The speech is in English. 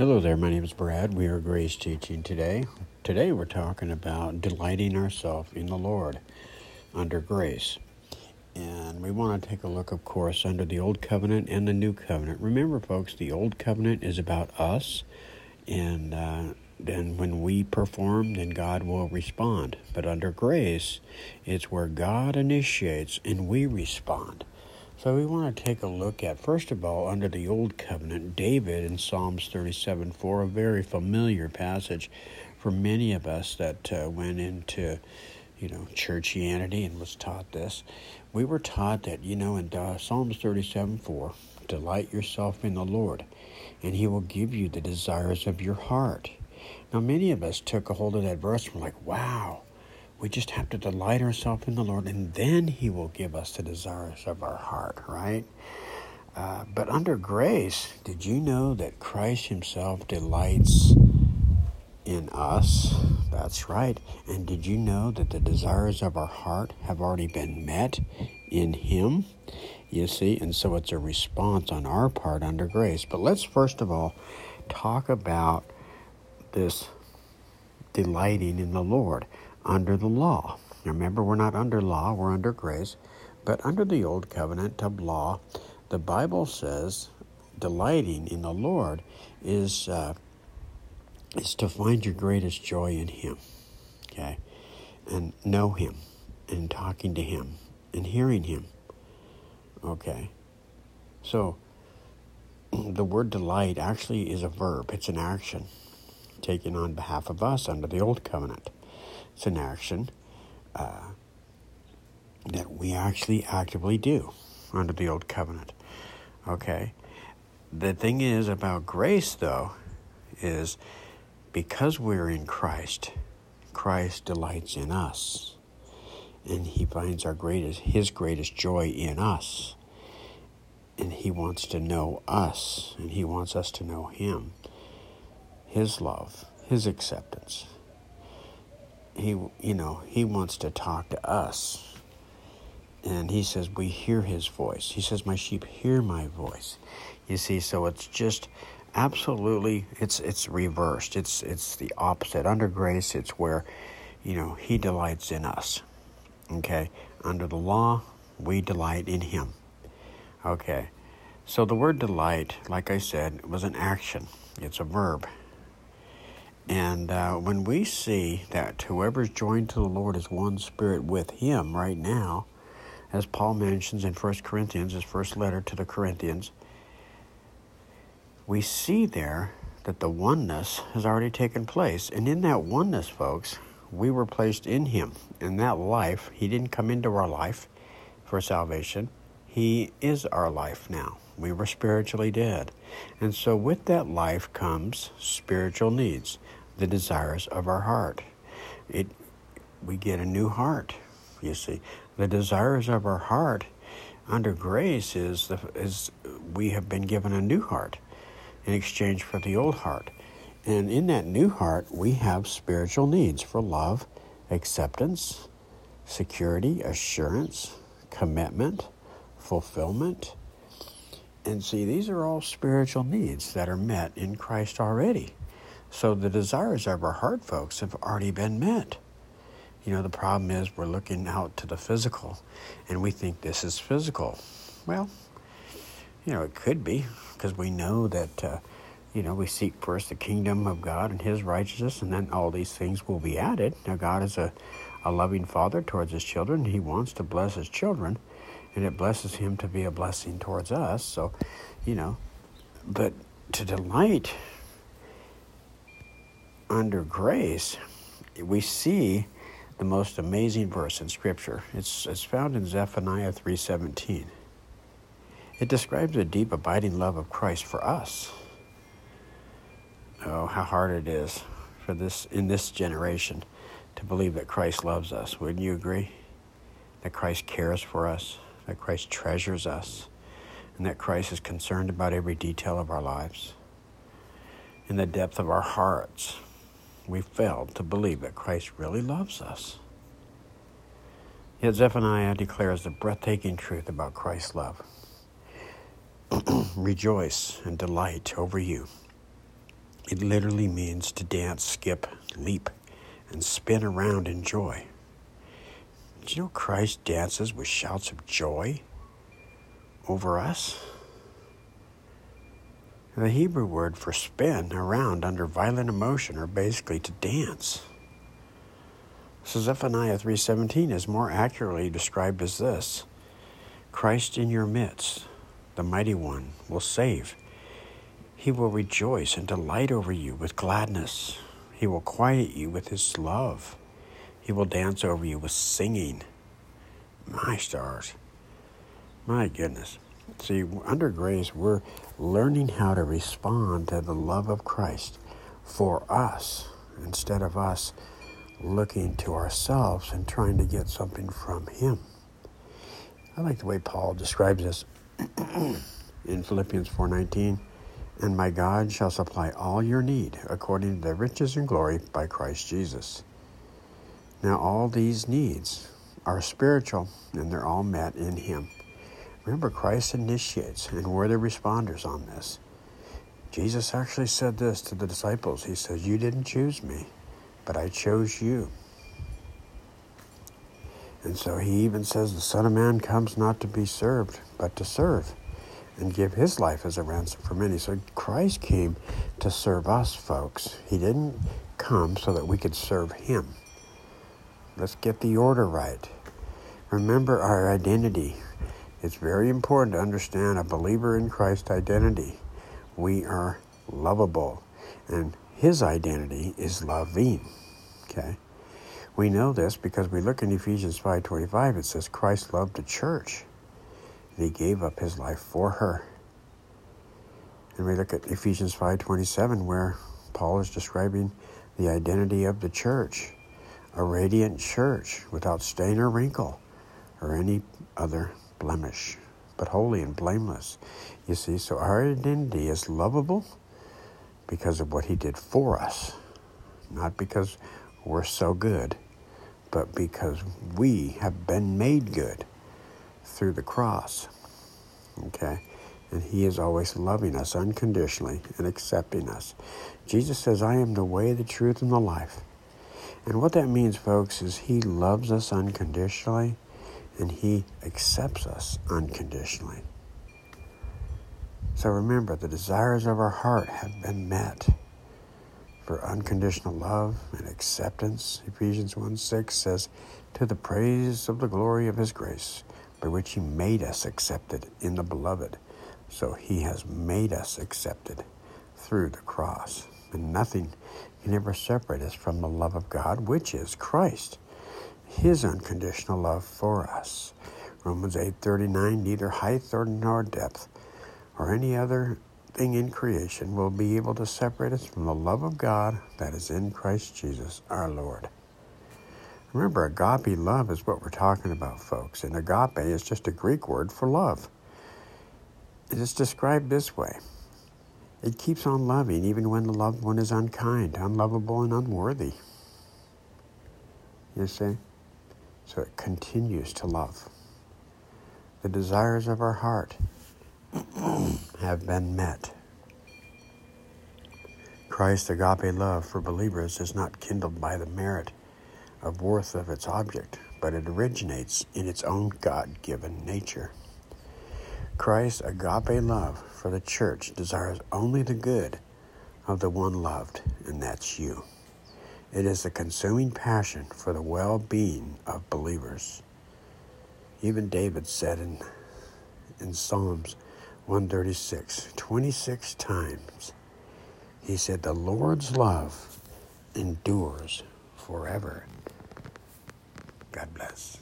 Hello there, my name is Brad. We are Grace Teaching today. Today we're talking about delighting ourselves in the Lord under grace. And we want to take a look, of course, under the Old Covenant and the New Covenant. Remember, folks, the Old Covenant is about us, and uh, then when we perform, then God will respond. But under grace, it's where God initiates and we respond. So we want to take a look at, first of all, under the Old Covenant, David in Psalms 37 4, a very familiar passage for many of us that uh, went into, you know, churchianity and was taught this. We were taught that, you know, in uh, Psalms 37 4, delight yourself in the Lord, and he will give you the desires of your heart. Now, many of us took a hold of that verse and were like, wow we just have to delight ourselves in the Lord, and then He will give us the desires of our heart, right? Uh, but under grace, did you know that Christ Himself delights in us? That's right. And did you know that the desires of our heart have already been met in Him? You see, and so it's a response on our part under grace. But let's first of all talk about this delighting in the Lord under the law. Remember, we're not under law, we're under grace. But under the old covenant of law, the Bible says delighting in the Lord is, uh, is to find your greatest joy in Him. Okay? And know Him, and talking to Him, and hearing Him. Okay? So, the word delight actually is a verb, it's an action taken on behalf of us under the old covenant. It's an action uh, that we actually actively do under the old covenant. Okay? The thing is about grace, though, is because we're in Christ, Christ delights in us. And he finds our greatest his greatest joy in us. And he wants to know us, and he wants us to know him. His love, his acceptance, he you know he wants to talk to us. And he says we hear his voice. He says my sheep hear my voice. You see so it's just absolutely it's it's reversed. It's it's the opposite. Under grace it's where you know he delights in us okay? Under the law we delight in him okay? So the word delight like i said was an action. It's a verb and uh, when we see that whoever's joined to the Lord is one spirit with Him right now, as Paul mentions in 1 Corinthians, his first letter to the Corinthians, we see there that the oneness has already taken place. And in that oneness, folks, we were placed in Him. In that life, He didn't come into our life for salvation, He is our life now. We were spiritually dead. And so, with that life comes spiritual needs the desires of our heart. It, we get a new heart, you see. The desires of our heart under grace is, the, is we have been given a new heart in exchange for the old heart. And in that new heart, we have spiritual needs for love, acceptance, security, assurance, commitment, fulfillment. And see, these are all spiritual needs that are met in Christ already. So the desires of our heart, folks, have already been met. You know, the problem is we're looking out to the physical and we think this is physical. Well, you know, it could be because we know that, uh, you know, we seek first the kingdom of God and His righteousness, and then all these things will be added. Now, God is a, a loving Father towards His children. He wants to bless His children, and it blesses Him to be a blessing towards us. So, you know, but to delight under grace, we see the most amazing verse in Scripture. It's, it's found in Zephaniah 3.17. It describes the deep, abiding love of Christ for us. Oh, how hard it is for this in this generation to believe that Christ loves us. Wouldn't you agree? That Christ cares for us, that Christ treasures us, and that Christ is concerned about every detail of our lives. In the depth of our hearts, we failed to believe that Christ really loves us. Yet Zephaniah declares the breathtaking truth about Christ's love. Rejoice and delight over you. It literally means to dance, skip, leap, and spin around in joy. Did you know Christ dances with shouts of joy over us? The Hebrew word for spin around under violent emotion or basically to dance. So Zephaniah 3:17 is more accurately described as this: Christ in your midst, the mighty one, will save. He will rejoice and delight over you with gladness. He will quiet you with his love. He will dance over you with singing. My stars. My goodness. See, under grace, we're learning how to respond to the love of Christ for us instead of us looking to ourselves and trying to get something from Him. I like the way Paul describes this in Philippians 4:19, "And my God shall supply all your need according to the riches and glory by Christ Jesus." Now all these needs are spiritual and they're all met in Him. Remember, Christ initiates, and we're the responders on this. Jesus actually said this to the disciples. He says, You didn't choose me, but I chose you. And so he even says, The Son of Man comes not to be served, but to serve and give his life as a ransom for many. So Christ came to serve us, folks. He didn't come so that we could serve him. Let's get the order right. Remember our identity. It's very important to understand a believer in Christ identity. We are lovable, and his identity is loving. Okay? We know this because we look in Ephesians 5:25 it says Christ loved the church and he gave up his life for her. And we look at Ephesians 5:27 where Paul is describing the identity of the church, a radiant church without stain or wrinkle or any other blemish, but holy and blameless. You see, so our identity is lovable because of what he did for us, not because we're so good, but because we have been made good through the cross. Okay? And he is always loving us unconditionally and accepting us. Jesus says, I am the way, the truth, and the life. And what that means, folks, is he loves us unconditionally and He accepts us unconditionally. So remember, the desires of our heart have been met for unconditional love and acceptance. Ephesians 1 6 says, To the praise of the glory of His grace, by which He made us accepted in the Beloved. So He has made us accepted through the cross. And nothing can ever separate us from the love of God, which is Christ his unconditional love for us. Romans 8:39 neither height nor depth or any other thing in creation will be able to separate us from the love of God that is in Christ Jesus our Lord. Remember, agape love is what we're talking about, folks. And agape is just a Greek word for love. It is described this way it keeps on loving even when the loved one is unkind, unlovable, and unworthy. You see? So it continues to love. The desires of our heart have been met. Christ's agape love for believers is not kindled by the merit of worth of its object, but it originates in its own God given nature. Christ's agape love for the church desires only the good of the one loved, and that's you. It is a consuming passion for the well being of believers. Even David said in, in Psalms 136, 26 times, he said, The Lord's love endures forever. God bless.